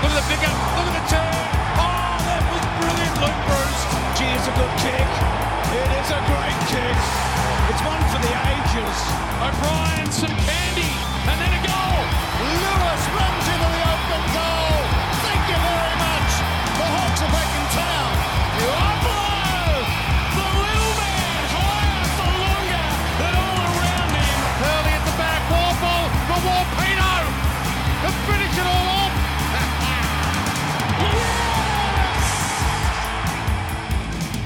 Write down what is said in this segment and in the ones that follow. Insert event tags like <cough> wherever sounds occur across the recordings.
Look at the pick up. Look at the turn. Oh, that was brilliant, Luke Breust. Gee, it's a good kick. It is a great kick. It's one for the ages. O'Brien, some candy, and then a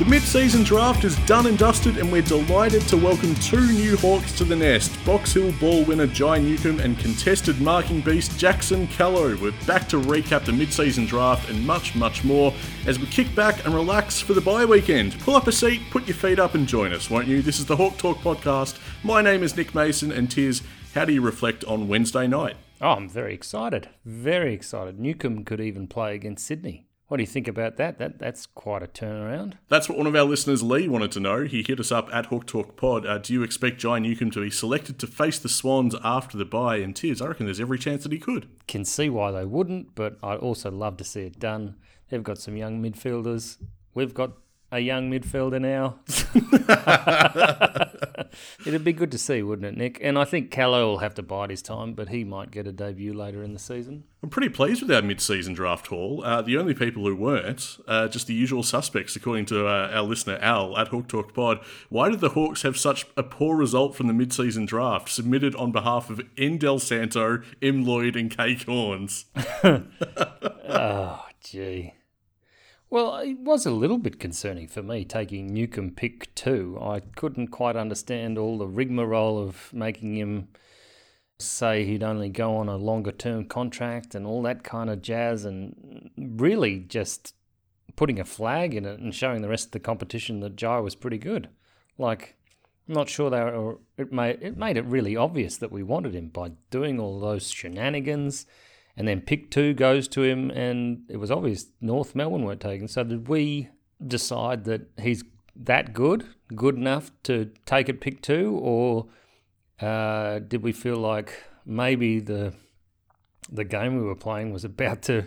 The mid-season draft is done and dusted, and we're delighted to welcome two new Hawks to the nest. Box Hill ball winner Jai Newcombe and contested marking beast Jackson Callow. We're back to recap the mid-season draft and much, much more as we kick back and relax for the bye weekend. Pull up a seat, put your feet up, and join us, won't you? This is the Hawk Talk podcast. My name is Nick Mason, and Tiz, how do you reflect on Wednesday night? Oh, I'm very excited. Very excited. Newcombe could even play against Sydney. What do you think about that? That that's quite a turnaround. That's what one of our listeners, Lee, wanted to know. He hit us up at Hawk Talk Pod. Uh, do you expect Jai Newcombe to be selected to face the Swans after the bye? And Tiz, I reckon there's every chance that he could. Can see why they wouldn't, but I'd also love to see it done. They've got some young midfielders. We've got a young midfielder now. <laughs> <laughs> It'd be good to see, wouldn't it, Nick? And I think Callow will have to bide his time, but he might get a debut later in the season. I'm pretty pleased with our mid-season draft haul. Uh, the only people who weren't, uh, just the usual suspects, according to uh, our listener Al at Hawk Talk Pod. Why did the Hawks have such a poor result from the mid-season draft, submitted on behalf of N. Dal Santo, M. Lloyd, and K. Cornes? <laughs> Oh, gee. Well, it was a little bit concerning for me taking Newcombe pick two. I couldn't quite understand all the rigmarole of making him say he'd only go on a longer term contract and all that kind of jazz, and really just putting a flag in it and showing the rest of the competition that Jai was pretty good. Like, I'm not sure they were, it made it made it really obvious that we wanted him by doing all those shenanigans and then pick two goes to him, and it was obvious North Melbourne weren't taken. So did we decide that he's that good, good enough to take at pick two, or uh, did we feel like maybe the the game we were playing was about to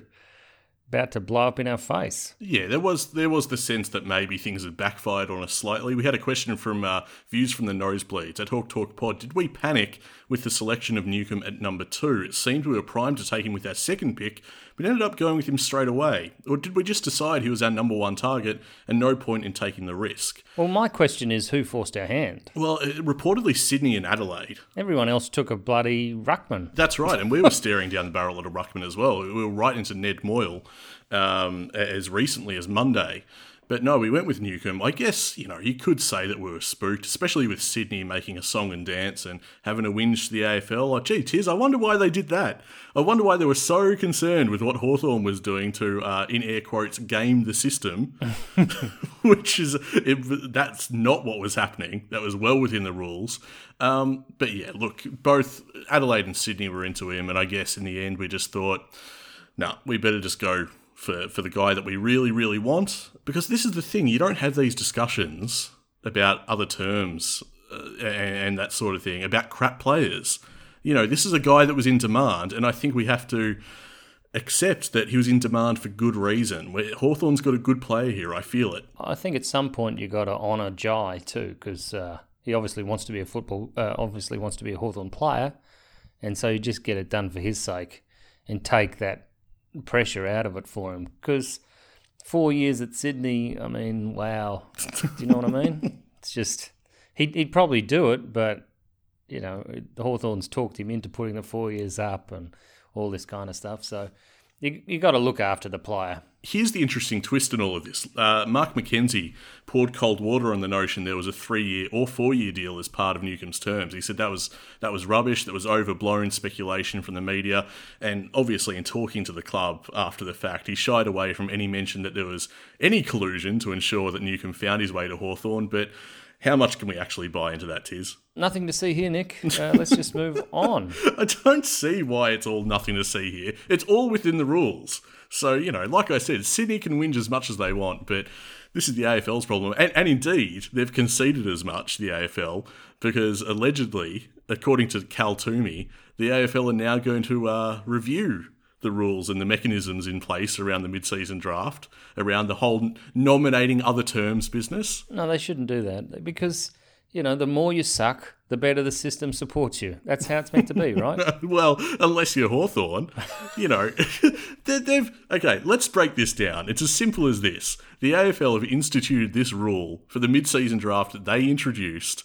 about to blow up in our face? Yeah, there was there was the sense that maybe things had backfired on us slightly. We had a question from uh, views from the nosebleeds at Hawk Talk Pod. Did we panic with the selection of Newcombe at number two? It seemed we were primed to take him with our second pick, but ended up going with him straight away. Or did we just decide he was our number one target and no point in taking the risk? Well, my question is, who forced our hand? Well, uh, reportedly Sydney and Adelaide. Everyone else took a bloody ruckman. That's right, and we were staring down the barrel at a ruckman as well. We were right into Ned Moyle um, as recently as Monday. But no, we went with Newcombe. I guess, you know, you could say that we were spooked, especially with Sydney making a song and dance and having a whinge to the AFL. Like, gee, Tiz, I wonder why they did that. I wonder why they were so concerned with what Hawthorn was doing to, uh, in air quotes, game the system, <laughs> which is, it, that's not what was happening. That was well within the rules. Um, but yeah, look, both Adelaide and Sydney were into him, and I guess in the end we just thought, no, we better just go for, for the guy that we really, really want. Because this is the thing, you don't have these discussions about other terms uh, and, and that sort of thing, about crap players. You know, this is a guy that was in demand, and I think we have to accept that he was in demand for good reason. Hawthorn's got a good player here, I feel it. I think at some point you've got to honour Jai too, because uh, he obviously wants to be a football, uh, obviously wants to be a Hawthorn player, and so you just get it done for his sake and take that pressure out of it for him. Because four years at Sydney, I mean, wow, do you know what I mean? <laughs> It's just he'd, he'd probably do it, but you know, the Hawthorns talked him into putting the four years up and all this kind of stuff. So you you got to look after the player. Here's the interesting twist in all of this. Uh, Mark McKenzie poured cold water on the notion there was a three-year or four-year deal as part of Newcombe's terms. He said that was that was rubbish. That was overblown speculation from the media, and obviously in talking to the club after the fact, he shied away from any mention that there was any collusion to ensure that Newcombe found his way to Hawthorn. But how much can we actually buy into that, Tiz? Nothing to see here, Nick. Uh, let's just move <laughs> on. I don't see why it's all nothing to see here. It's all within the rules. So, you know, like I said, Sydney can whinge as much as they want, but this is the AFL's problem. And, and indeed, they've conceded as much, the AFL, because allegedly, according to Cal Twomey, the AFL are now going to uh, review the rules and the mechanisms in place around the mid-season draft, around the whole nominating other terms business. No, they shouldn't do that because you know the more you suck, the better the system supports you. That's how it's meant to be, <laughs> right? well, unless you're Hawthorn, you know, <laughs> they- they've okay. Let's break this down. It's as simple as this: the AFL have instituted this rule for the mid-season draft that they introduced.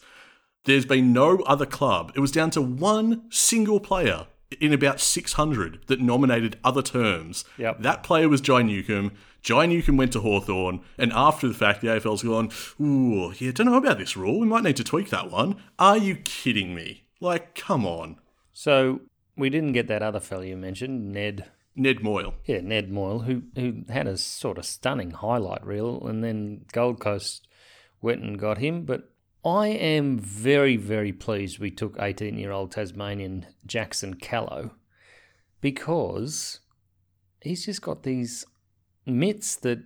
There's been no other club. It was down to one single player in about 600 that nominated other terms. Yep. That player was Jai Newcombe. Jai Newcombe went to Hawthorn, and after the fact, the AFL's gone, ooh, yeah, don't know about this rule. We might need to tweak that one. Are you kidding me? Like, come on. so we didn't get that other fellow you mentioned, Ned. Ned Moyle. Yeah, Ned Moyle, who who had a sort of stunning highlight reel, and then Gold Coast went and got him. But I am very, very pleased we took 18 year old Tasmanian Jackson Callow because he's just got these mitts that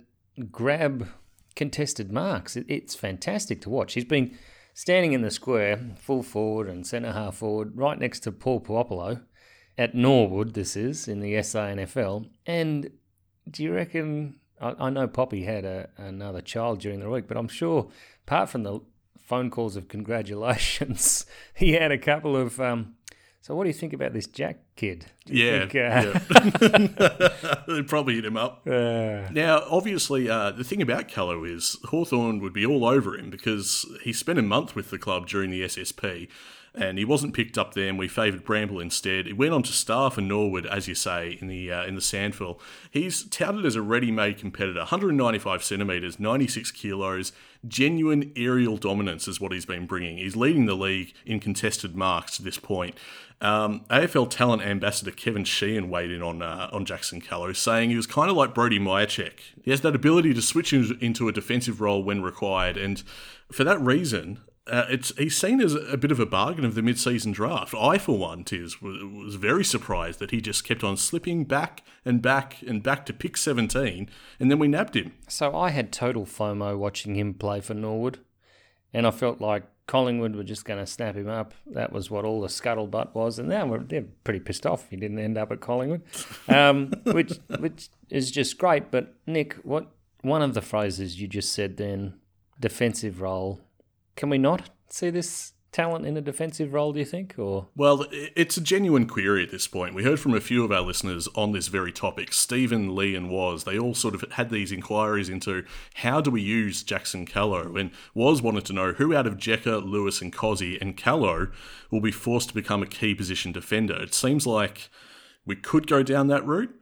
grab contested marks. It's fantastic to watch. He's been standing in the square, full forward and centre half forward, right next to Paul Puopolo at Norwood, this is, in the SANFL. And do you reckon? I, know Poppy had a, another child during the week, but I'm sure, apart from the phone calls of congratulations, <laughs> he had a couple of. Um, so, what do you think about this Jack kid? Do you Yeah. think, uh, yeah. <laughs> <laughs> they probably hit him up. uh, Now, obviously, uh, the thing about Callow is Hawthorn would be all over him because he spent a month with the club during the SSP and he wasn't picked up there and we favoured Bramble instead. He went on to star for Norwood, as you say, in the uh, in the SANFL. He's touted as a ready-made competitor, 195 centimetres, 96 kilos, genuine aerial dominance is what he's been bringing. He's leading the league in contested marks to this point. Um, AFL talent ambassador Kevin Sheehan weighed in on uh, on Jackson Callow, saying he was kind of like Brody Mihocek. He has that ability to switch in- into a defensive role when required, and for that reason, uh, it's he's seen as a bit of a bargain of the mid-season draft. I, for one, tis was, was very surprised that he just kept on slipping back and back and back to pick 17, and then we nabbed him. so, I had total FOMO watching him play for Norwood, and I felt like Collingwood were just going to snap him up. That was what all the scuttlebutt was, and now we're, they're pretty pissed off he didn't end up at Collingwood, um, <laughs> which which is just great. But Nick, what one of the phrases you just said then, defensive role, can we not see this talent in a defensive role? Do you think, or Well, it's a genuine query at this point. We heard from a few of our listeners on this very topic. Stephen, Lee, and Was, they all sort of had these inquiries into how do we use Jackson Callow? And Was wanted to know who out of Jekka, Lewis, and Cozzy and Callow will be forced to become a key position defender. It seems like we could go down that route.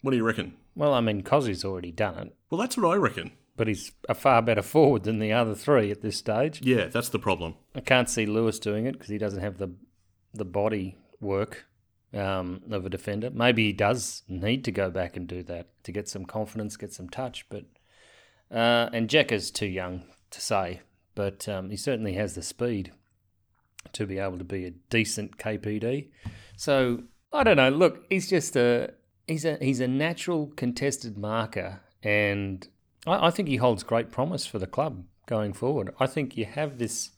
What do you reckon? well, I mean, Cozzy's already done it, Well, that's what I reckon. But he's a far better forward than the other three at this stage. Yeah, that's the problem. I can't see Lewis doing it because he doesn't have the the body work um, of a defender. Maybe he does need to go back and do that to get some confidence, get some touch. But uh, and Jekka's too young to say, but um, he certainly has the speed to be able to be a decent KPD. So I don't know. Look, he's just a he's a he's a natural contested marker, and I, I think he holds great promise for the club going forward. I think you have this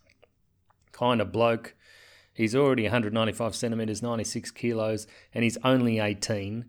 kind of bloke. He's already 195 centimeters, 96 kilos, and he's only 18.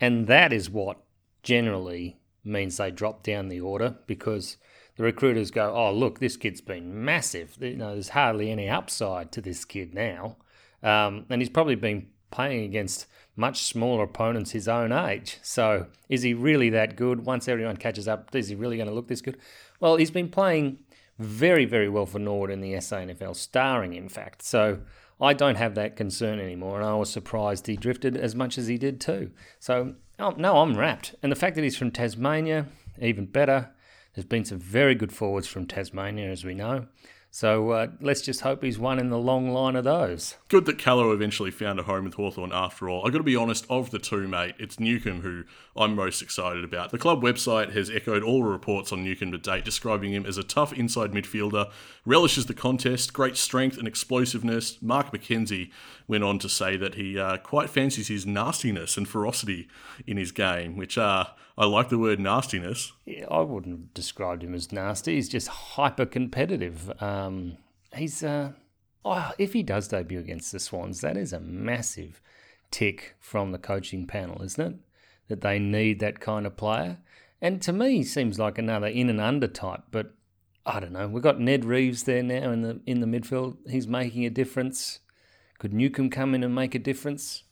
And that is what generally means they drop down the order because the recruiters go, "Oh, look, this kid's been massive. You know, there's hardly any upside to this kid now." Um, and he's probably been playing against much smaller opponents his own age. So, is he really that good? Once everyone catches up, is he really going to look this good? Well, he's been playing very, very well for Norwood in the SANFL, starring, in fact. So, I don't have that concern anymore, and I was surprised he drifted as much as he did too. So, oh, no, I'm wrapped. And the fact that he's from Tasmania, even better. There's been some very good forwards from Tasmania, as we know. So uh, let's just hope he's one in the long line of those. Good that Callow eventually found a home with Hawthorn after all. i got to be honest, of the two, mate, it's Newcombe who I'm most excited about. The club website has echoed all reports on Newcombe to date, describing him as a tough inside midfielder, relishes the contest, great strength and explosiveness. Mark McKenzie went on to say that he uh, quite fancies his nastiness and ferocity in his game, which uh, I like the word nastiness. Yeah, I wouldn't have described him as nasty. He's just hyper competitive. Um, he's uh, oh, if he does debut against the Swans, that is a massive tick from the coaching panel, isn't it? That they need that kind of player. And to me, seems like another in and under type. But I don't know. We've got Ned Reeves there now in the in the midfield. He's making a difference. Could Newcombe come in and make a difference?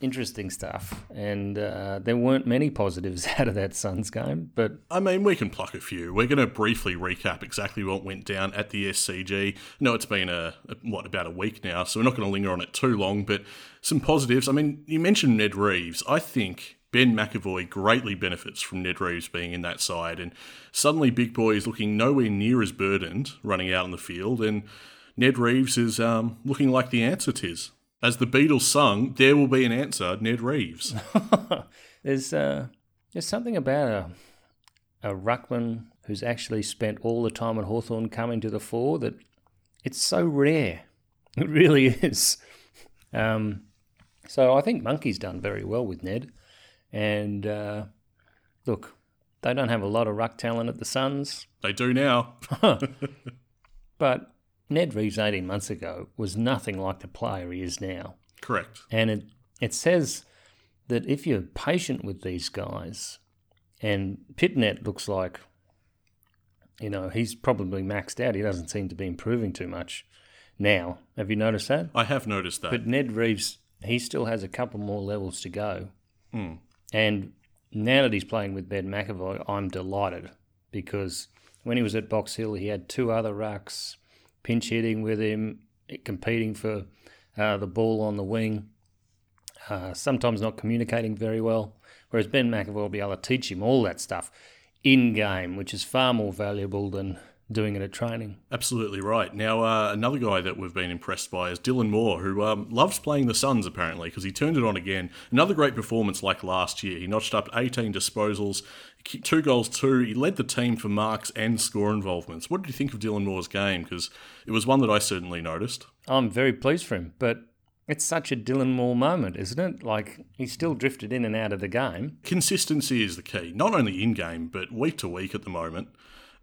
Interesting stuff. And uh, there weren't many positives <laughs> out of that Suns game, but I mean, we can pluck a few. We're going to briefly recap exactly what went down at the SCG. No, it's been a what about a week now, so we're not going to linger on it too long. But some positives. I mean, you mentioned Ned Reeves. I think Ben McEvoy greatly benefits from Ned Reeves being in that side, and suddenly Big Boy is looking nowhere near as burdened running out on the field, and Ned Reeves is um, looking like the answer to his. As the Beatles sung, there will be an answer, Ned Reeves. <laughs> there's uh, there's something about a, a ruckman who's actually spent all the time at Hawthorn coming to the fore that it's so rare. It really <laughs> is. Um, so I think Monkey's done very well with Ned. And uh, look, they don't have a lot of ruck talent at the Suns, they do now. <laughs> <laughs> but Ned Reeves 18 months ago was nothing like the player he is now. Correct. And it, it says that if you're patient with these guys, and Pittonet looks like, you know, he's probably maxed out. He doesn't seem to be improving too much now. Have you noticed that? I have noticed that. But Ned Reeves, he still has a couple more levels to go. And now that he's playing with Ben McEvoy, I'm delighted because when he was at Box Hill, he had two other rucks pinch hitting with him, competing for uh, the ball on the wing, uh, sometimes not communicating very well. Whereas Ben McEvoy will be able to teach him all that stuff in game, which is far more valuable than doing it at training. Absolutely right. Now, uh, another guy that we've been impressed by is Dylan Moore, who um, loves playing the Suns apparently because he turned it on again. Another great performance like last year. He notched up 18 disposals, two goals, two. He led the team for marks and score involvements. What did you think of Dylan Moore's game? Because it was one that I certainly noticed. I'm very pleased for him, but it's such a Dylan Moore moment, isn't it? Like he still drifted in and out of the game. Consistency is the key, not only in game, but week to week at the moment.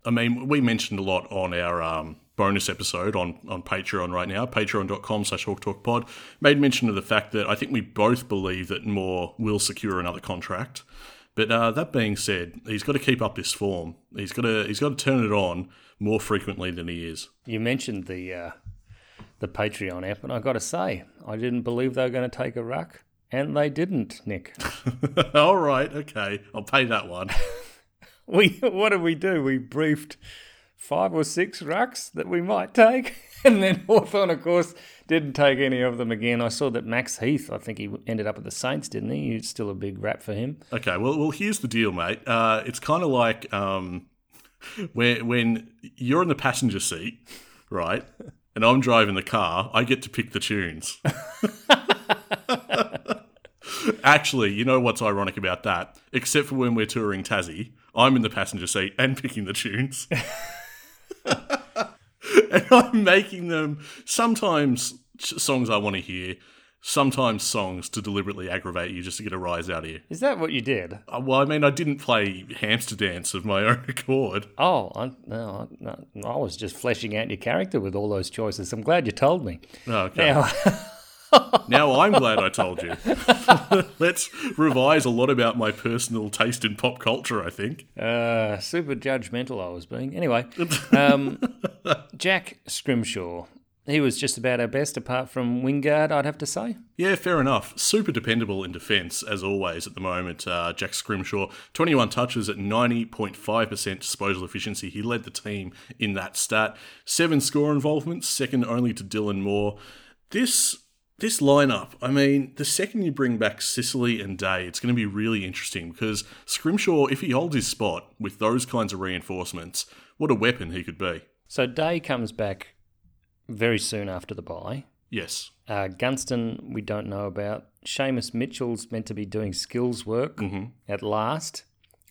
I mean, we mentioned a lot on our um, bonus episode on, on Patreon right now, patreon.com slash hawktalkpod, made mention of the fact that I think we both believe that Moore will secure another contract. But uh, that being said, he's got to keep up this form. He's got to he's got to turn it on more frequently than he is. You mentioned the uh, the Patreon app, and I got to say, I didn't believe they were going to take a ruck, and they didn't, Nick. <laughs> All right, okay, I'll pay that one. <laughs> <laughs> we what did we do? We briefed five or six rucks that we might take, <laughs> and then Hawthorn, of course, didn't take any of them again. I saw that Max Heath, I think he ended up at the Saints, didn't he? It's still a big rap for him. Okay, well, well, here's the deal, mate. Uh, it's kind of like um, when when you're in the passenger seat, right, and I'm driving the car. I get to pick the tunes. <laughs> Actually, you know what's ironic about that? Except for when we're touring Tassie, I'm in the passenger seat and picking the tunes. <laughs> and I'm making them sometimes songs I want to hear, sometimes songs to deliberately aggravate you just to get a rise out of you. Is that what you did? Uh, Well, I mean, I didn't play Hamster Dance of my <laughs> own accord. Oh, I, no, no, I was just fleshing out your character with all those choices. I'm glad you told me. Okay. Now, <laughs> Now I'm glad I told you. <laughs> Let's revise a lot about my personal taste in pop culture, I think. uh, super judgmental I was being. Anyway, <laughs> um, Jack Scrimshaw. He was just about our best, apart from Wingard, I'd have to say. Yeah, fair enough. Super dependable in defence, as always, at the moment. Uh, Jack Scrimshaw, 21 touches at 90.5% disposal efficiency. He led the team in that stat. Seven score involvements, second only to Dylan Moore. This this lineup, I mean, the second you bring back Sicily and Day, it's going to be really interesting because Scrimshaw, if he holds his spot with those kinds of reinforcements, what a weapon he could be. So Day comes back very soon after the bye. Yes. Uh, Gunston, we don't know about. Seamus Mitchell's meant to be doing skills work at last.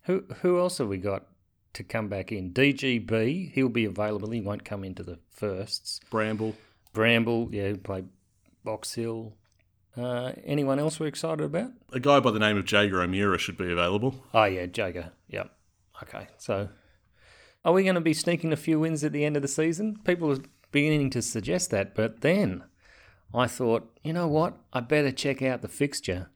Who who else have we got to come back in? DGB, he'll be available. He won't come into the firsts. Bramble. Bramble, yeah, who played Box Hill. Uh, anyone else we're excited about? A guy by the name of Jaeger O'Meara should be available. Oh, yeah, Jaeger. Yep. Okay, so are we going to be sneaking a few wins at the end of the season? People are beginning to suggest that, but then I thought, you know what? I better check out the fixture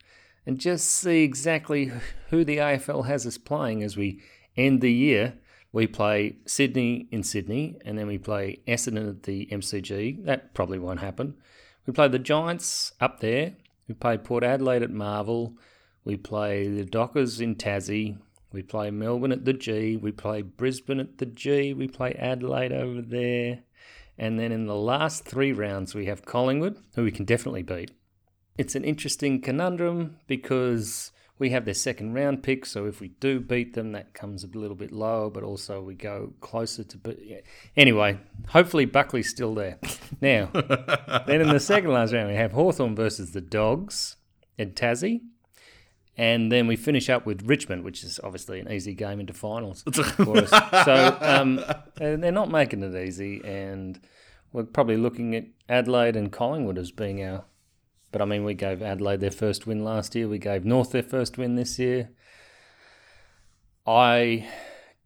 and just see exactly who the AFL has us playing as we end the year. We play Sydney in Sydney, and then we play Essendon at the MCG. That probably won't happen. We play the Giants up there. We play Port Adelaide at Marvel. We play the Dockers in Tassie. We play Melbourne at the G. We play Brisbane at the G. We play Adelaide over there. And then in the last three rounds, we have Collingwood, who we can definitely beat. It's an interesting conundrum because we have their second round pick, so if we do beat them, that comes a little bit lower, but also we go closer to. Be- anyway, hopefully Buckley's still there. <laughs> Now, then in the second last round, we have Hawthorn versus the Dogs in Tassie. And then we finish up with Richmond, which is obviously an easy game into finals <laughs> for us. So um, they're not making it easy, and we're probably looking at Adelaide and Collingwood as being our. But I mean, we gave Adelaide their first win last year. We gave North their first win this year. I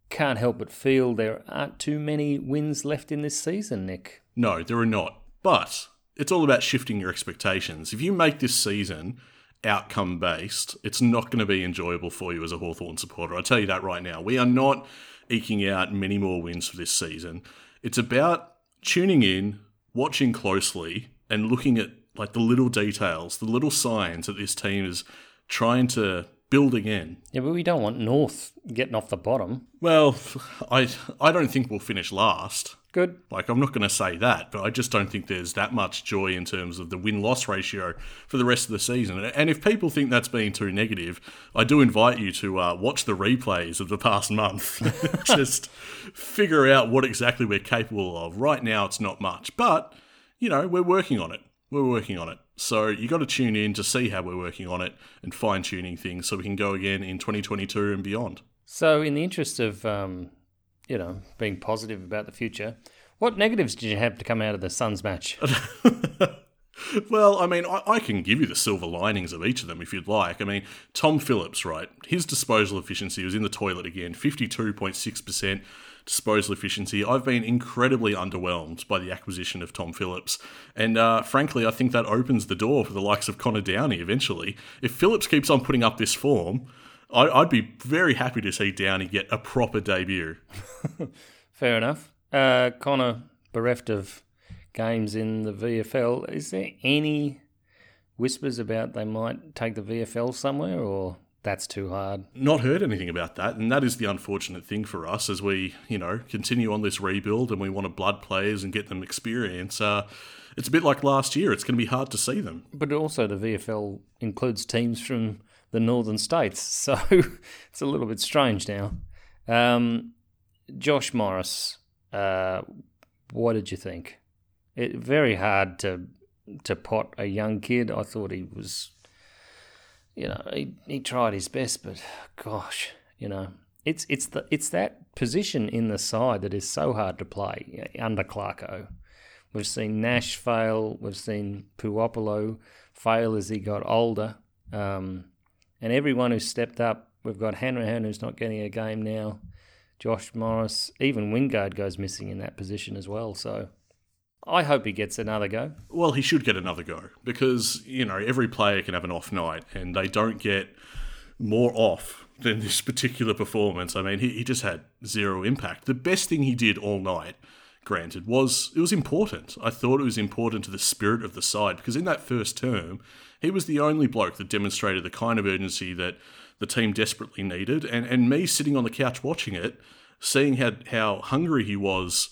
can't help but feel there aren't too many wins left in this season, Nick. No, there are not. But it's all about shifting your expectations. If you make this season outcome based, it's not going to be enjoyable for you as a Hawthorn supporter. I'll tell you that right now. We are not eking out many more wins for this season. It's about tuning in, watching closely, and looking at like the little details, the little signs that this team is trying to build again. Yeah, but we don't want North getting off the bottom. Well, I I don't think we'll finish last. Good. Like, I'm not going to say that, but I just don't think there's that much joy in terms of the win loss ratio for the rest of the season. And if people think that's being too negative, I do invite you to uh, watch the replays of the past month. <laughs> just figure out what exactly we're capable of. Right now, it's not much, but, you know, we're working on it. We're working on it. So you got to tune in to see how we're working on it and fine tuning things so we can go again in 2022 and beyond. So, in the interest of um, you know being positive about the future, what negatives did you have to come out of the Suns match? <laughs> <laughs> Well, I mean, I, I, can give you the silver linings of each of them if you'd like. I mean, Tom Phillips, right? His disposal efficiency was in the toilet again, 52.6% disposal efficiency. I've been incredibly underwhelmed by the acquisition of Tom Phillips. And uh, frankly, I think that opens the door for the likes of Connor Downie eventually. If Phillips keeps on putting up this form, I, I'd be very happy to see Downie get a proper debut. <laughs> Fair enough. Uh, Connor, bereft of games in the VFL, is there any whispers about they might take the VFL somewhere or that's too hard. Not heard anything about that, and that is the unfortunate thing for us as we, you know, continue on this rebuild and we want to blood players and get them experience. Uh, it's a bit like last year. It's going to be hard to see them. But also, the VFL includes teams from the northern states, <laughs> so it's a little bit strange now. Um, Josh Morris, uh, what did you think? It very hard to to pot a young kid. I thought he was you know, he, he tried his best, but gosh, you know, it's it's the it's that position in the side that is so hard to play under Clarko. We've seen Nash fail. We've seen Puopolo fail as he got older. Um, and everyone who's stepped up, we've got Hanrahan who's not getting a game now. Josh Morris, even Wingard goes missing in that position as well. So I hope he gets another go. Well, he should get another go because, you know, every player can have an off night and they don't get more off than this particular performance. I mean, he, he just had zero impact. The best thing he did all night, granted, was it was important. I thought it was important to the spirit of the side because in that first term, he was the only bloke that demonstrated the kind of urgency that the team desperately needed. And, and me sitting on the couch watching it, seeing how, how hungry he was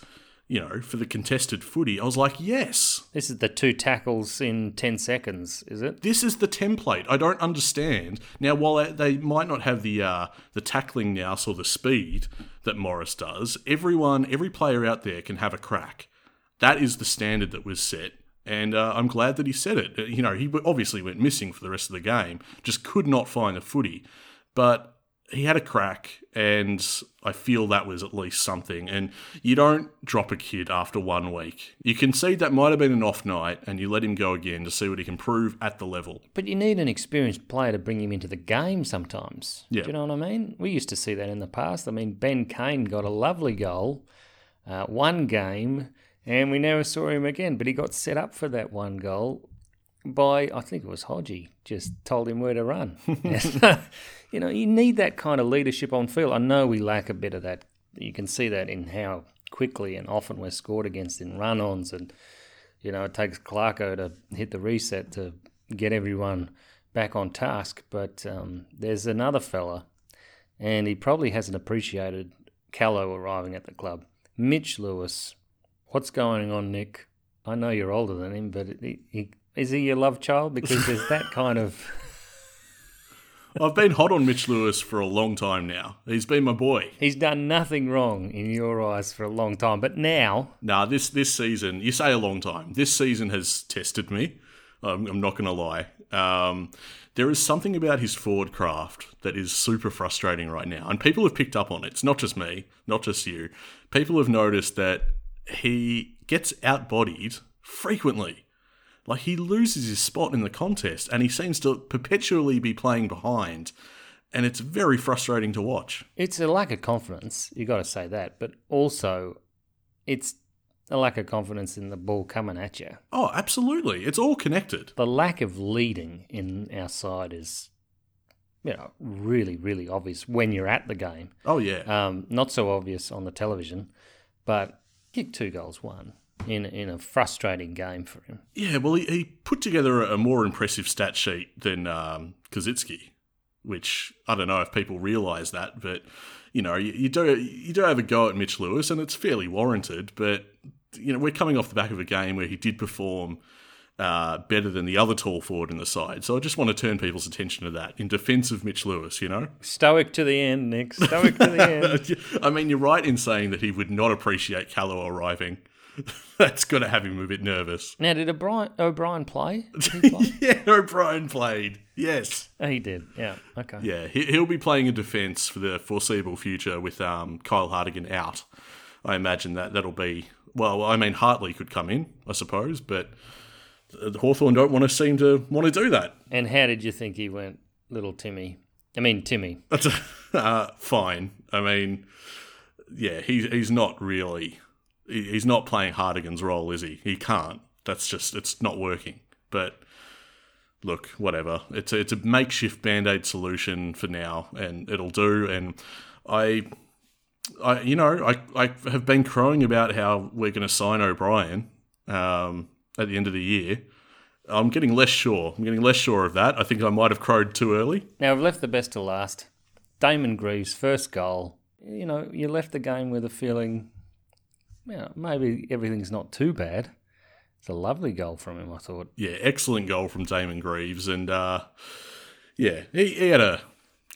you know, for the contested footy, I was like, yes. This is the two tackles in 10 seconds, is it? This is the template. I don't understand. Now, while they might not have the uh, the tackling now or the speed that Morris does, everyone, every player out there can have a crack. That is the standard that was set. And uh, I'm glad that he said it. Uh, you know, he obviously went missing for the rest of the game, just could not find the footy. But he had a crack, and I feel that was at least something. And you don't drop a kid after one week. You can see that might have been an off night, and you let him go again to see what he can prove at the level. But you need an experienced player to bring him into the game sometimes. Yeah. Do you know what I mean? We used to see that in the past. I mean, Ben Kane got a lovely goal, uh, one game, and we never saw him again. But he got set up for that one goal by I think it was Hodgie just told him where to run. <laughs> <laughs> you know, you need that kind of leadership on field. I know we lack a bit of that. You can see that in how quickly and often we're scored against in run-ons, and you know it takes Clarko to hit the reset to get everyone back on task. But um, there's another fella, and he probably hasn't appreciated Callow arriving at the club. Mitch Lewis, what's going on, Nick? I know you're older than him, but he, he, is he your love child? Because there's that kind of. <laughs> I've been hot on Mitch Lewis for a long time now. He's been my boy. He's done nothing wrong in your eyes for a long time, but now. Nah, this this season, you say a long time. This season has tested me. I'm, I'm not going to lie. Um, there is something about his forward craft that is super frustrating right now, and people have picked up on it. It's not just me, not just you. People have noticed that he gets outbodied frequently. Like he loses his spot in the contest and he seems to perpetually be playing behind. And it's very frustrating to watch. It's a lack of confidence, you got to say that, but also it's a lack of confidence in the ball coming at you. Oh, absolutely. It's all connected. The lack of leading in our side is, you know, really, really obvious when you're at the game. Oh, yeah. Um, not so obvious on the television, but kick two goals, one in in a frustrating game for him. Yeah, well, he, he put together a more impressive stat sheet than um, Koschitzke, which I don't know if people realise that, but you know, you, you do you do have a go at Mitch Lewis, and it's fairly warranted. But you know, we're coming off the back of a game where he did perform. Uh, better than the other tall forward in the side. So I just want to turn people's attention to that in defence of Mitch Lewis, you know? Stoic to the end, Nick. Stoic to the <laughs> end. I mean, you're right in saying that he would not appreciate Callow arriving. <laughs> That's going to have him a bit nervous. Now, did O'Brien, O'Brien play? Did <laughs> play? yeah, O'Brien played. Yes. Oh, he did. Yeah. Okay. Yeah, he, he'll be playing in defence for the foreseeable future with um, Kyle Hartigan out. I imagine that that'll be. Well, I mean, Hartley could come in, I suppose, but the Hawthorn don't want to seem to want to do that. And how did you think he went, little Timmy? I mean, Timmy. That's <laughs> uh, fine. I mean, yeah, he's he's not really he's not playing Hartigan's role, is he? He can't. That's just it's not working. But look, whatever. It's a, it's a makeshift band aid solution for now, and it'll do. And I, I you know, I I have been crowing about how we're going to sign O'Brien um, at the end of the year. I'm getting less sure. I'm getting less sure of that. I think I might have crowed too early. Now, I've left the best to last. Damon Greaves' first goal. You know, you left the game with a feeling know, maybe everything's not too bad. It's a lovely goal from him, I thought. Yeah, excellent goal from Damon Greaves, and uh, yeah, he, he had a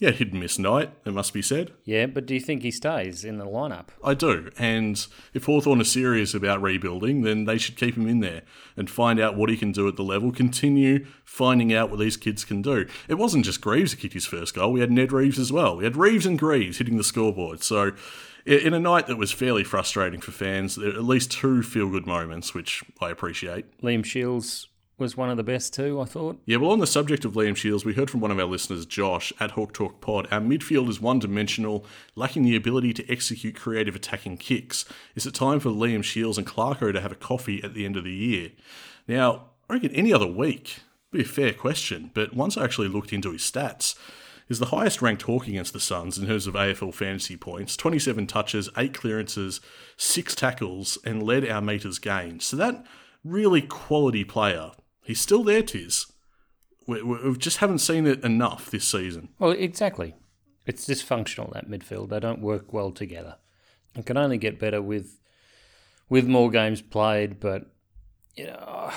yeah and miss night. It must be said. Yeah, but do you think he stays in the lineup? I do, and if Hawthorn are serious about rebuilding, then they should keep him in there and find out what he can do at the level. Continue finding out what these kids can do. It wasn't just Greaves who kicked his first goal. We had Ned Reeves as well. We had Reeves and Greaves hitting the scoreboard. So in a night that was fairly frustrating for fans, there are at least two feel good moments, which I appreciate. Liam Shields was one of the best too, I thought. Yeah, well, on the subject of Liam Shields, we heard from one of our listeners, Josh, at Hawk Talk Pod. Our midfield is one dimensional, lacking the ability to execute creative attacking kicks. Is it time for Liam Shields and Clarko to have a coffee at the end of the year? Now, I reckon any other week be a fair question, but once I actually looked into his stats, is the highest ranked Hawk against the Suns in terms of AFL fantasy points 27 touches, 8 clearances, 6 tackles, and led our meters gained. So that really quality player, he's still there, Tiz. We, we just haven't seen it enough this season. Well, exactly. It's dysfunctional, that midfield. They don't work well together. It can only get better with with more games played, but you know,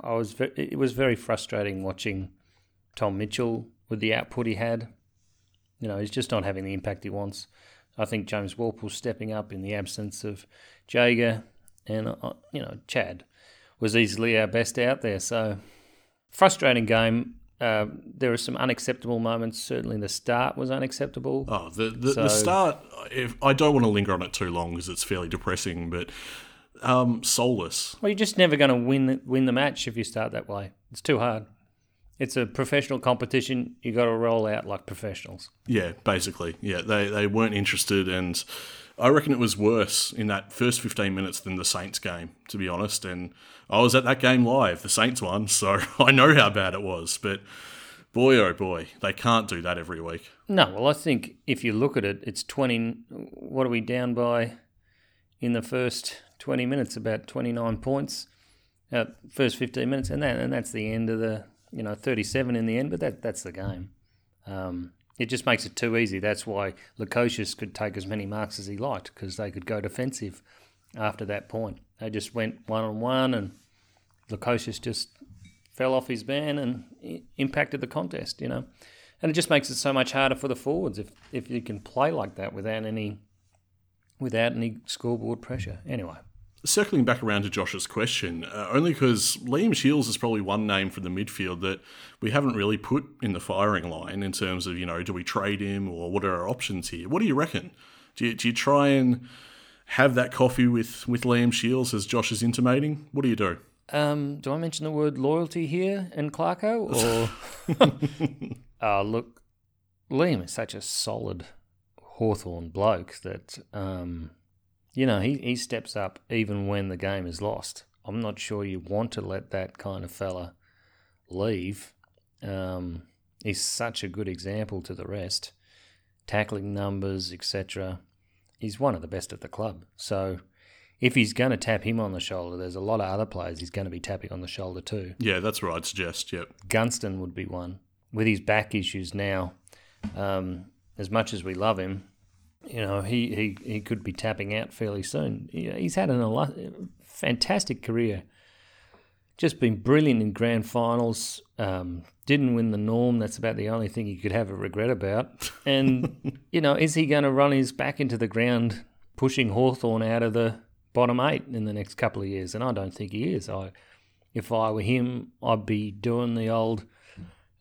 I was ve- it was very frustrating watching Tom Mitchell with the output he had. You know, he's just not having the impact he wants. I think James Worpel's stepping up in the absence of Jaeger, and uh, you know Chad was easily our best out there. So frustrating game. Uh, there are some unacceptable moments. Certainly, the start was unacceptable. Oh, the the, So- the start. If I don't want to linger on it too long because it's fairly depressing, but um, soulless. Well, you're just never going to win win the match if you start that way. It's too hard. It's a professional competition. You got to roll out like professionals. Yeah, basically. Yeah, they, they weren't interested, and I reckon it was worse in that first 15 minutes than the Saints game, to be honest. And I was at that game live, the Saints one, so <laughs> I know how bad it was. But boy, oh boy, they can't do that every week. No, well, I think if you look at it, it's 20. What are we down by in the first 20 minutes? About 29 points. Uh, first 15 minutes, and that and that's the end of the you know 37 in the end. But that that's the game. Um, it just makes it too easy. That's why Lukosius could take as many marks as he liked because they could go defensive after that point. They just went one on one, and Lukosius just fell off his van and impacted the contest. You know, and it just makes it so much harder for the forwards if if you can play like that without any without any scoreboard pressure. Anyway, Circling back around to Josh's question, uh, only because Liam Shields is probably one name from the midfield that we haven't really put in the firing line in terms of, you know, do we trade him or what are our options here? What do you reckon? Do you, do you try and have that coffee with, with Liam Shields as Josh is intimating? What do you do? Um, do I mention the word loyalty here in Clarko? Or <laughs> uh, look, Liam is such a solid Hawthorn bloke that um, you know he, he steps up even when the game is lost. I'm not sure you want to let that kind of fella leave. Um, he's such a good example to the rest, tackling numbers, etc. He's one of the best at the club. So if he's going to tap him on the shoulder, there's a lot of other players he's going to be tapping on the shoulder too. Yeah, that's what I'd suggest. Yep. Gunston would be one. With his back issues now, um, as much as we love him, you know, he, he, he could be tapping out fairly soon. He's had an fantastic career. Just been brilliant in grand finals. Um, didn't win the norm. That's about the only thing he could have a regret about. And, <laughs> you know, is he going to run his back into the ground pushing Hawthorn out of the bottom eight in the next couple of years? And I don't think he is. I, if I were him, I'd be doing the old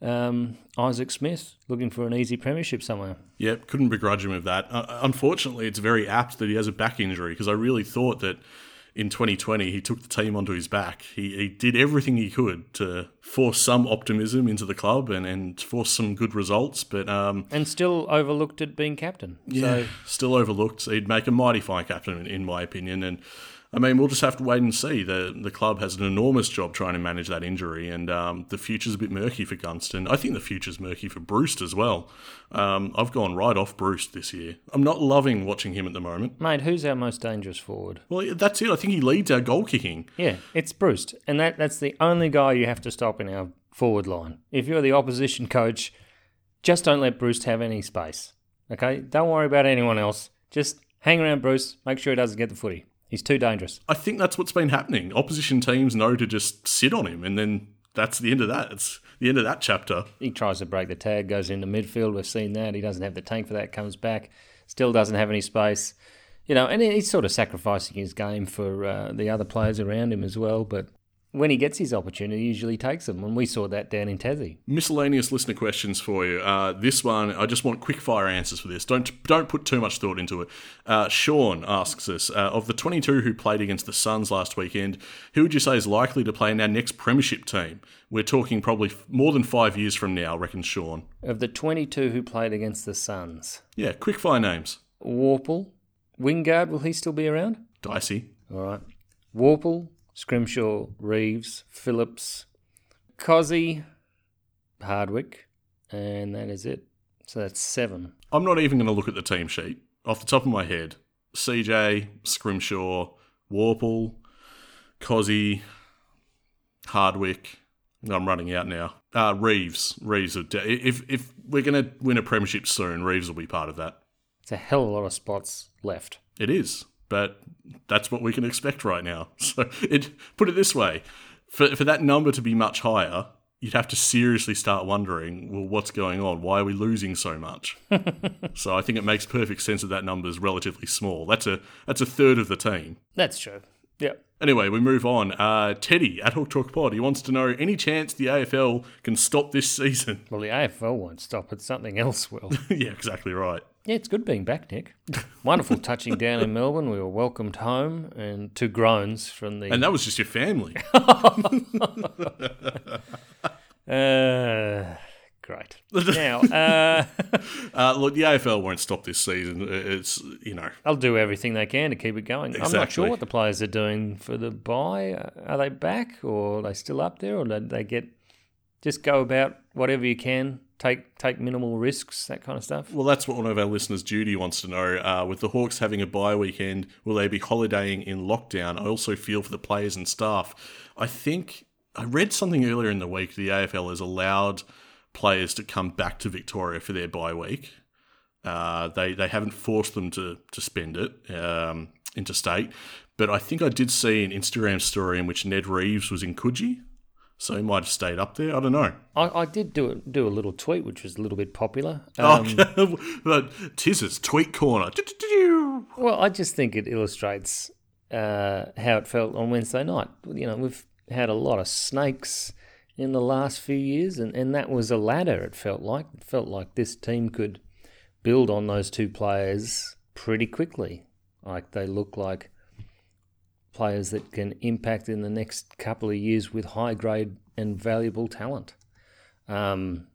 um, Isaac Smith, looking for an easy premiership somewhere. Yep, couldn't begrudge him of that. Uh, unfortunately, it's very apt that he has a back injury because I really thought that in 2020 he took the team onto his back. He, he did everything he could to force some optimism into the club and, and force some good results, but um, And still overlooked at being captain. yeah, So still overlooked. He'd make a mighty fine captain, in, in my opinion. And I mean, we'll just have to wait and see. The the club has an enormous job trying to manage that injury, and um, the future's a bit murky for Gunston. I think the future's murky for Breust as well. Um, I've gone right off Breust this year. I'm not loving watching him at the moment. Mate, who's our most dangerous forward? Well, that's it. I think he leads our goal kicking. Yeah, it's Breust. And that, that's the only guy you have to stop in our forward line. If you're the opposition coach, just don't let Breust have any space. Okay? Don't worry about anyone else. Just hang around Breust, make sure he doesn't get the footy. He's too dangerous. I think that's what's been happening. Opposition teams know to just sit on him, and then that's the end of that. It's the end of that chapter. He tries to break the tag, goes into midfield. We've seen that. He doesn't have the tank for that, comes back, still doesn't have any space. You know, and he's sort of sacrificing his game for uh, the other players around him as well. But when he gets his opportunity, he usually takes them. And we saw that down in Tassie. miscellaneous listener questions for you. Uh, this one, I just want quick fire answers for this. Don't don't put too much thought into it. Uh, Sean asks us uh, of the 22 who played against the Suns last weekend, who would you say is likely to play in our next premiership team? We're talking probably f- more than five years from now, reckons Sean. Of the 22 who played against the Suns, Yeah, quick fire names. Worpel, Wingard, will he still be around? Dicey. All right. Worpel, Scrimshaw, Reeves, Phillips, Cozzy, Hardwick, and that is it. So that's seven. I'm not even going to look at the team sheet off the top of my head. CJ, Scrimshaw, Worpel, Cozzy, Hardwick. I'm running out now. Uh, Reeves. Reeves. Are de- if if we're going to win a premiership soon, Reeves will be part of that. It's a hell of a lot of spots left. It is, but that's what we can expect right now. <laughs> So it put it this way: for for that number to be much higher, you'd have to seriously start wondering, well, what's going on? Why are we losing so much? <laughs> so I think it makes perfect sense that that number is relatively small. That's a that's a third of the team. That's true. Yep. Anyway, we move on. Uh, Teddy at Hawk Talk Pod. He wants to know any chance the AFL can stop this season. Well, the AFL won't stop it. Something else will. <laughs> yeah, exactly right. Yeah, it's good being back, Nick. <laughs> Wonderful touching down in Melbourne. We were welcomed home and two groans from the And that was just your family. <laughs> Uh, great. Now, <laughs> uh, Uh, look, the AFL won't stop this season. It's you know they'll do everything they can to keep it going. I'm not sure what the players are doing for the buy. Are they back or are they still up there or did they get just go about whatever you can, take take minimal risks, that kind of stuff? Well, that's what one of our listeners, Judy, wants to know. Uh, with the Hawks having a bye weekend, will they be holidaying in lockdown? I also feel for the players and staff. I think I read something earlier in the week. The AFL has allowed players to come back to Victoria for their bye week. Uh, they they haven't forced them to to spend it um, interstate, but I think I did see an Instagram story in which Ned Reeves was in Coogee, so he might have stayed up there. I don't know. I, I did do a, do a little tweet, which was a little bit popular. Um, <laughs> okay, but Tiz's tweet corner. Well, I just think it illustrates uh, how it felt on Wednesday night. You know, we've had a lot of snakes in the last few years, and, and that was a ladder, it felt like. It felt like this team could build on those two players pretty quickly. Like they look like players that can impact in the next couple of years with high grade and valuable talent. Um,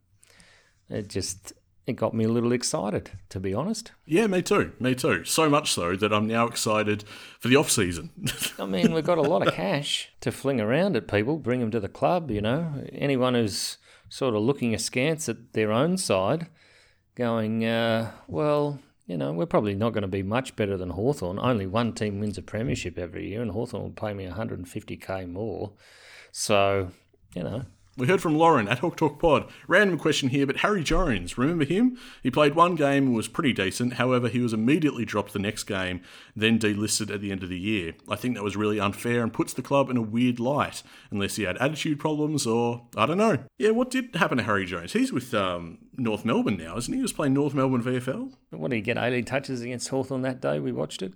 it just it got me a little excited, to be honest. Yeah, me too. Me too. So much so that I'm now excited for the off season. I mean, we've got a lot of <laughs> cash to fling around at people, bring them to the club, you know. Anyone who's sort of looking askance at their own side, going, uh, well, you know, we're probably not going to be much better than Hawthorn. Only one team wins a premiership every year, and Hawthorn will pay me 150k more. So, you know, we heard from Lauren at Hawk Talk Pod. Random question here, but Harry Jones, remember him? He played one game and was pretty decent. However, he was immediately dropped the next game, then delisted at the end of the year. I think that was really unfair and puts the club in a weird light, unless he had attitude problems or I don't know. Yeah, what did happen to Harry Jones? He's with um, North Melbourne now, isn't he? He was playing North Melbourne VFL. what did he get? 18 touches against Hawthorn that day? We watched it.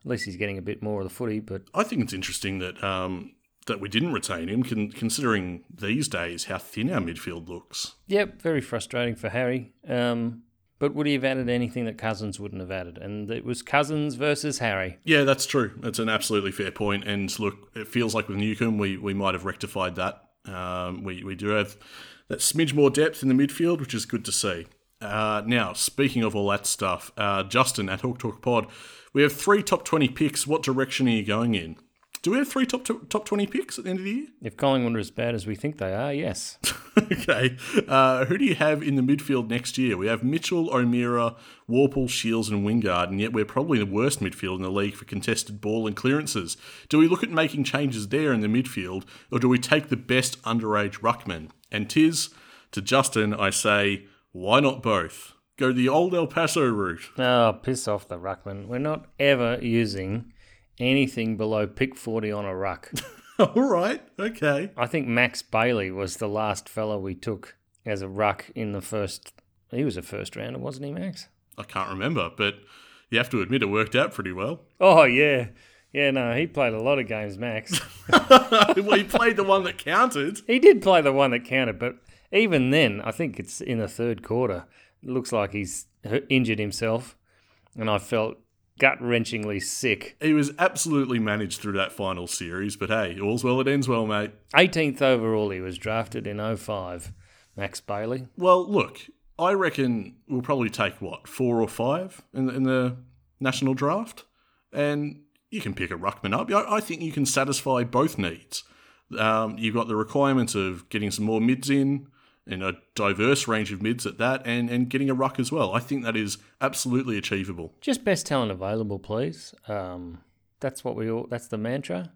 At least he's getting a bit more of the footy, but I think it's interesting that um, that we didn't retain him, con- considering these days how thin our midfield looks. Yep, very frustrating for Harry. Um, but would he have added anything that Cousins wouldn't have added? And it was Cousins versus Harry. Yeah, that's true. That's an absolutely fair point. And look, it feels like with Newcombe, we, we might have rectified that. Um, we, we do have that smidge more depth in the midfield, which is good to see. Uh, now, speaking of all that stuff, uh, Justin at Hawk Talk Pod, we have three top 20 picks. What direction are you going in? Do we have three top top 20 picks at the end of the year? If Collingwood are as bad as we think they are, yes. <laughs> okay. Uh, who do you have in the midfield next year? We have Mitchell, O'Meara, Worpel, Shields, and Wingard, and yet we're probably the worst midfield in the league for contested ball and clearances. Do we look at making changes there in the midfield, or do we take the best underage ruckman? And tis to Justin, I say, why not both? Go the old El Paso route. Oh, piss off the ruckman. We're not ever using anything below pick 40 on a ruck. <laughs> All right. Okay. I think Max Bailey was the last fella we took as a ruck in the first. He was a first rounder, wasn't he, Max? I can't remember, but you have to admit it worked out pretty well. <laughs> Oh, yeah. Yeah, no, he played a lot of games, Max. <laughs> well, he played the one that counted. he did play the one that counted, but even then, I think it's in the third quarter. It looks like he's injured himself, and I felt gut wrenchingly sick. He was absolutely managed through that final series, but hey, all's well that ends well, mate. 18th overall, he was drafted in 05. Max Bailey. Well, look, I reckon we'll probably take what four or five in the, in the national draft, and you can pick a ruckman up. I, I think you can satisfy both needs. Um, you've got the requirements of getting some more mids in, and a diverse range of mids at that, and and getting a ruck as well. I think that is absolutely achievable. Just best talent available, please. Um, that's what we all. That's the mantra.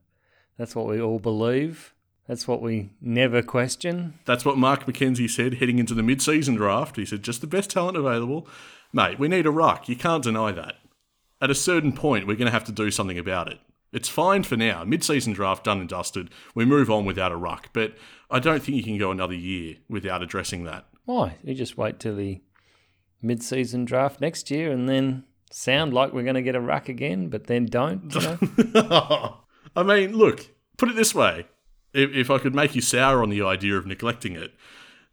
That's what we all believe. That's what we never question. That's what Mark McKenzie said heading into the mid-season draft. He said, just the best talent available. Mate, we need a ruck. You can't deny that. At a certain point, we're going to have to do something about it. It's fine for now. Mid-season draft done and dusted. We move on without a ruck. But I don't think you can go another year without addressing that. Why? You just wait till the mid-season draft next year, and then sound like we're going to get a ruck again, but then don't. You know? <laughs> I mean, look, put it this way. If, if I could make you sour on the idea of neglecting it,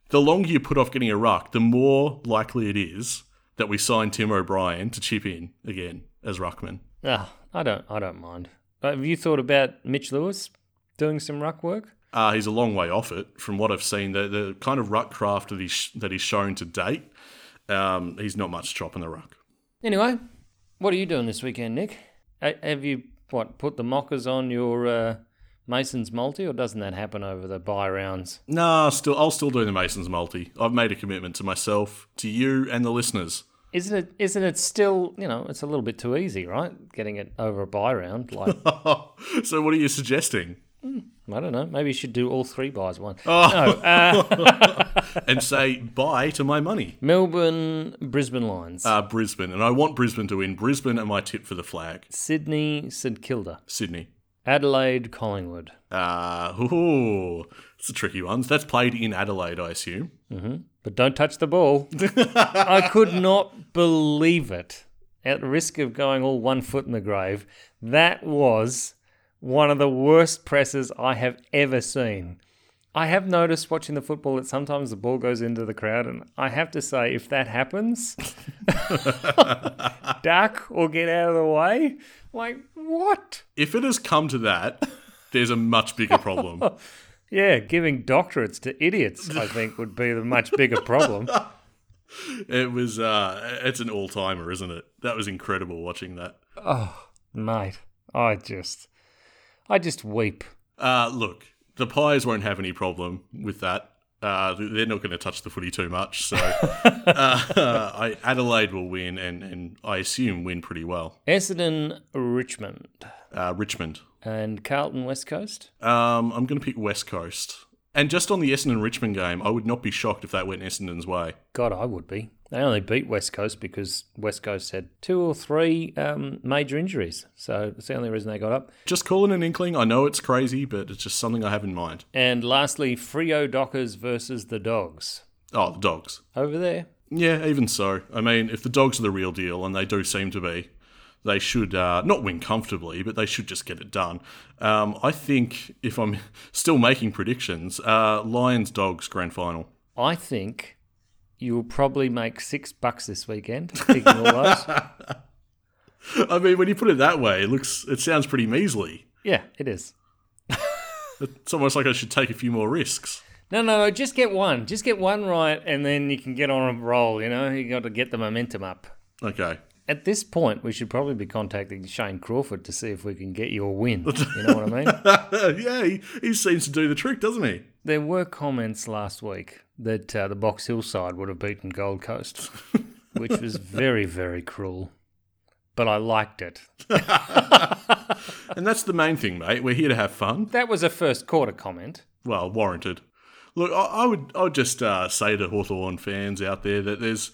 the longer you put off getting a ruck, the more likely it is that we sign Tim O'Brien to chip in again as ruckman. Ah, I don't. I don't mind. Have you thought about Mitch Lewis doing some ruck work? Uh, he's a long way off it from what I've seen. The, the kind of ruck craft that he's, that he's shown to date, um, he's not much chop in the ruck. Anyway, what are you doing this weekend, Nick? Have you what put the mockers on your uh, Mason's multi, or doesn't that happen over the bye rounds? Nah, still, I'll still do the Masons multi. I've made a commitment to myself, to you, and the listeners. Isn't it? Isn't it still? You know, it's a little bit too easy, right? Getting it over a bye round. Like <laughs> so, what are you suggesting? I don't know. Maybe you should do all three buys one. Oh. No, uh, <laughs> And say bye to my money. Melbourne, Brisbane lines. Uh, Brisbane, and I want Brisbane to win. Brisbane and my tip for the flag. Sydney, St Kilda. Sydney. Adelaide, Collingwood. Uh, ooh, it's a tricky one. That's played in Adelaide, I assume. But don't touch the ball. <laughs> I could not believe it. At the risk of going all one foot in the grave, that was one of the worst presses I have ever seen. I have noticed watching the football that sometimes the ball goes into the crowd, and I have to say, if that happens, <laughs> duck or get out of the way. Like, what? If it has come to that, there's a much bigger problem. <laughs> Yeah, giving doctorates to idiots, I think, would be the much bigger problem. <laughs> It was, uh, it's an all timer, isn't it? That was incredible watching that. Oh, mate, I just, I just weep. Uh, look, the Pies won't have any problem with that. Uh, they're not going to touch the footy too much. So <laughs> uh, <laughs> I, Adelaide will win, and, and I assume win pretty well. Essendon, Richmond, Uh, Richmond. and Carlton, West Coast. Um, I'm going to pick West Coast. And just on the Essendon Richmond game, I would not be shocked if that went Essendon's way. God, I would be. They only beat West Coast because West Coast had two or three um, major injuries. So it's the only reason they got up. Just calling an inkling. I know it's crazy, but it's just something I have in mind. And lastly, Freo Dockers versus the Dogs. Oh, the dogs. Over there. Yeah, even so. I mean, if the dogs are the real deal, and they do seem to be, they should uh, not win comfortably, but they should just get it done. Um, I think if I'm <laughs> still making predictions, uh, Lions Dogs grand final. I think you will probably make six bucks this weekend picking <laughs> all those. I mean, when you put it that way, it looks it sounds pretty measly. Yeah, it is. <laughs> It's almost like I should take a few more risks. No, no, just get one. Just get one right, and then you can get on a roll. You know, you got to get the momentum up. Okay. At this point, we should probably be contacting Shane Crawford to see if we can get you a win. You know what I mean? <laughs> yeah, he, he seems to do the trick, doesn't he? There were comments last week that uh, the Box Hill side would have beaten Gold Coast, <laughs> which was very, very cruel. But I liked it. <laughs> And that's the main thing, mate. We're here to have fun. That was a first quarter comment. well, warranted. Look, I, I would I would just uh, say to Hawthorn fans out there that there's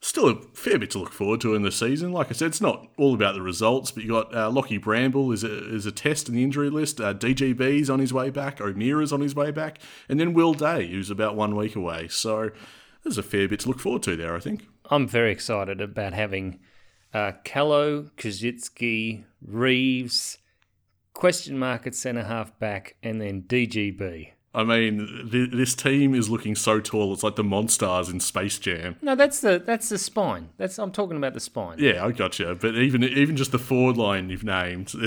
still a fair bit to look forward to in the season. Like I said, it's not all about the results, but you got uh, Lachie Bramble is a, is a test in the injury list. Uh, DGB's on his way back. O'Meara's on his way back, and then Will Day, who's about one week away. So there's a fair bit to look forward to there. I think. I'm very excited about having uh, Callow, Koschitzke, Reeves, question mark at centre half back, and then DGB. I mean, th- this team is looking so tall. It's like the Monstars in Space Jam. No, that's the that's the spine. That's I'm talking about the spine. Yeah, I got you. But even even just the forward line you've named. <laughs>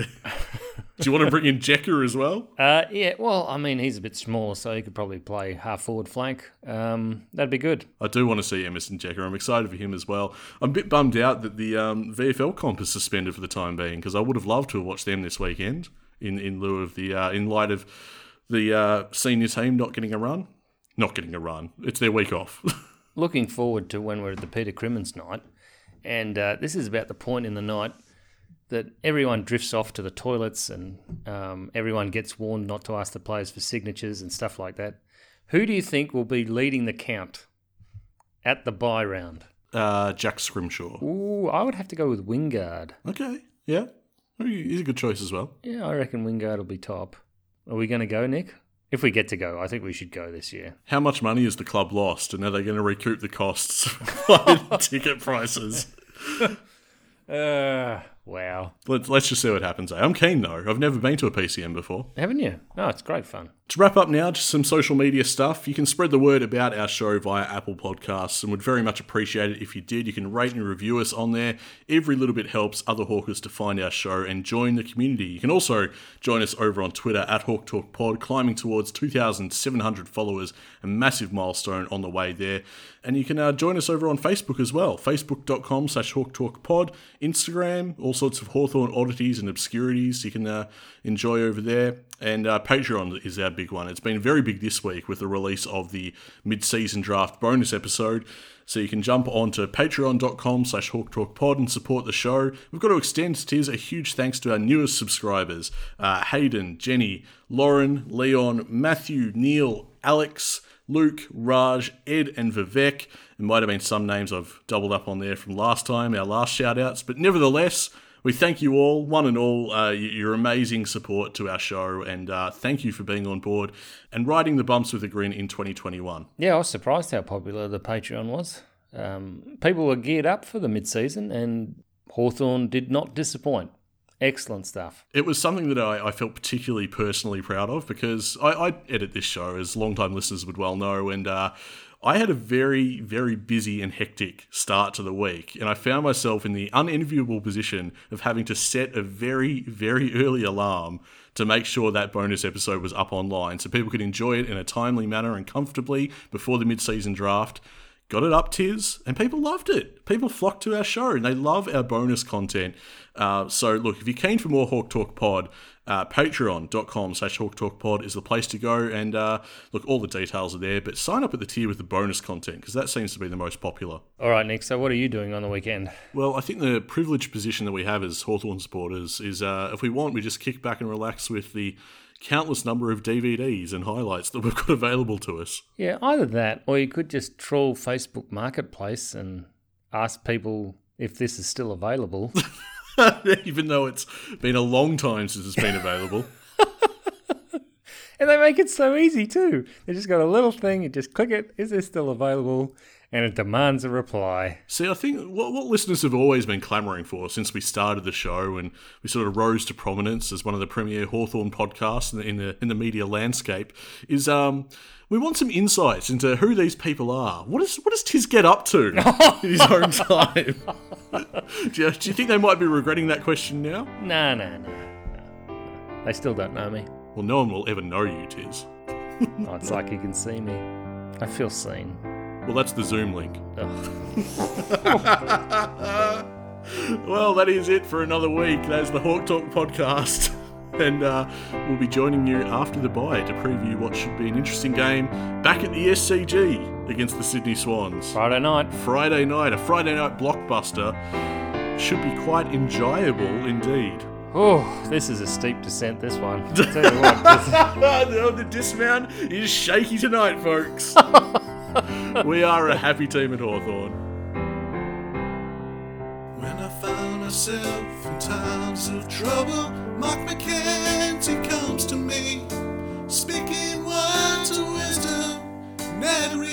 Do you want to bring in Jeka as well? Uh, yeah, well, I mean, he's a bit smaller, so he could probably play half forward flank. Um, that'd be good. I do want to see Emerson Jeka. I'm excited for him as well. I'm a bit bummed out that the um, VFL comp is suspended for the time being because I would have loved to have watched them this weekend in, in lieu of the uh, in light of the uh, senior team not getting a run. Not getting a run. It's their week off. <laughs> Looking forward to when we're at the Peter Crimmins night, and uh, this is about the point in the night that everyone drifts off to the toilets and um, everyone gets warned not to ask the players for signatures and stuff like that. Who do you think will be leading the count at the bye round? uh, Jack Scrimshaw. Ooh, I would have to go with Wingard. Okay, yeah. He's a good choice as well. Yeah, I reckon Wingard will be top. Are we going to go, Nick? If we get to go, I think we should go this year. How much money has the club lost, and are they going to recoup the costs <laughs> by <laughs> ticket prices? <laughs> Uh, Wow. Let's, let's just see what happens. Eh? I'm keen though. I've never been to a PCM before. Haven't you? No, it's great fun. To wrap up now, just some social media stuff. You can spread the word about our show via Apple Podcasts and would very much appreciate it if you did. You can rate and review us on there. Every little bit helps other hawkers to find our show and join the community. You can also join us over on Twitter at Hawk Talk Pod, climbing towards 2,700 followers, a massive milestone on the way there. And you can uh, join us over on Facebook as well, facebook.com slash Hawk Talk Pod, Instagram, all sorts of Hawthorn oddities and obscurities you can uh, enjoy over there. And uh, Patreon is our big one. It's been very big this week with the release of the mid-season draft bonus episode. So you can jump onto patreon.com slash hawktalkpod and support the show. We've got to extend, Tiz, a huge thanks to our newest subscribers, uh, Hayden, Jenny, Lauren, Leon, Matthew, Neil, Alex, Luke, Raj, Ed, and Vivek. It might have been some names I've doubled up on there from last time, our last shout outs, but nevertheless, we thank you all, one and all, uh, your amazing support to our show, and uh, thank you for being on board and riding the bumps with a grin in 2021. Yeah, I was surprised how popular the Patreon was. Um, people were geared up for the mid-season, and Hawthorn did not disappoint. Excellent stuff. It was something that I, I felt particularly personally proud of because I, I edit this show, as long-time listeners would well know, and uh, I had a very, very busy and hectic start to the week, and I found myself in the unenviable position of having to set a very, very early alarm to make sure that bonus episode was up online so people could enjoy it in a timely manner and comfortably before the mid season draft. Got it up, Tiz, and people loved it. People flocked to our show and they love our bonus content. Uh, so, look, if you're keen for more Hawk Talk Pod, uh, patreon.com slash hawktalkpod is the place to go and uh, look all the details are there but sign up at the tier with the bonus content because that seems to be the most popular All right, Nick. So, what are you doing on the weekend? well i think the privileged position that we have as hawthorn supporters is uh, if we want we just kick back and relax with the countless number of dvds and highlights that we've got available to us Yeah, either that, or you could just troll Facebook Marketplace and ask people if this is still available. <laughs> <laughs> even though it's been a long time since it's been available <laughs> and they make it so easy too. They just got a little thing, you just click it, is this still available? And it demands a reply. See, I think what, what listeners have always been clamouring for since we started the show and we sort of rose to prominence as one of the premier Hawthorn podcasts in the, in the in the media landscape is um we want some insights into who these people are. What is what does Tiz get up to <laughs> in his own time? <laughs> do, you, do you think they might be regretting that question now? Nah, nah, nah, nah. They still don't know me. Well, no one will ever know you, Tiz. Oh, it's like you can see me. I feel seen. Well, that's the Zoom link. Ugh. <laughs> Well, that is it for another week. That's the Hawk Talk podcast. <laughs> And uh, we'll be joining you after the bye to preview what should be an interesting game back at the SCG against the Sydney Swans. Friday night. Friday night, a Friday night blockbuster. Should be quite enjoyable indeed. Oh, this is a steep descent, this one. I'll tell you what, this- oh, <laughs> the dismount is shaky tonight, folks. We are a happy team at Hawthorn. When I found myself in times of trouble, Mark McKenzie comes to me, speaking words of wisdom, never